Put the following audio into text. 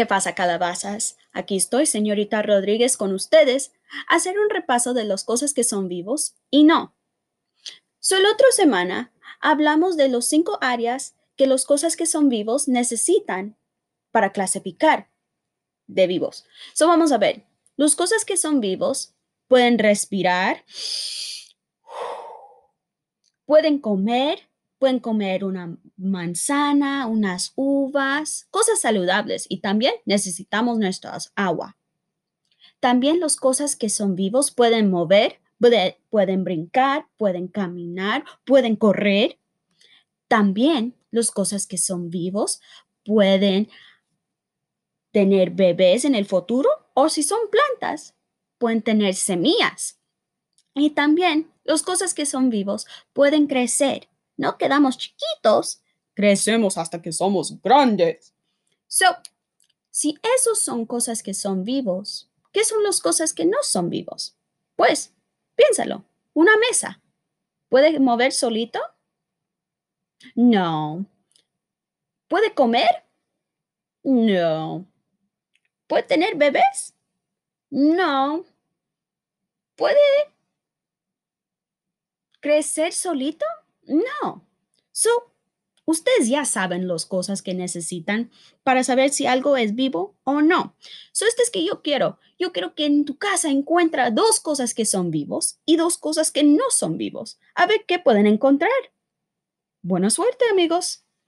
¿Qué pasa, calabazas? Aquí estoy, señorita Rodríguez, con ustedes, a hacer un repaso de las cosas que son vivos y no. Solo otra semana hablamos de los cinco áreas que las cosas que son vivos necesitan para clasificar de vivos. So vamos a ver, las cosas que son vivos pueden respirar, pueden comer, pueden comer una manzana, unas uvas, cosas saludables y también necesitamos nuestras agua. También las cosas que son vivos pueden mover, pueden brincar, pueden caminar, pueden correr. También las cosas que son vivos pueden tener bebés en el futuro o si son plantas, pueden tener semillas. Y también las cosas que son vivos pueden crecer no quedamos chiquitos, crecemos hasta que somos grandes. So, si esos son cosas que son vivos, ¿qué son las cosas que no son vivos? Pues, piénsalo, una mesa. ¿Puede mover solito? No. ¿Puede comer? No. ¿Puede tener bebés? No. ¿Puede crecer solito? No. So, ustedes ya saben las cosas que necesitan para saber si algo es vivo o no. So, esto es que yo quiero. Yo quiero que en tu casa encuentra dos cosas que son vivos y dos cosas que no son vivos. A ver qué pueden encontrar. Buena suerte, amigos.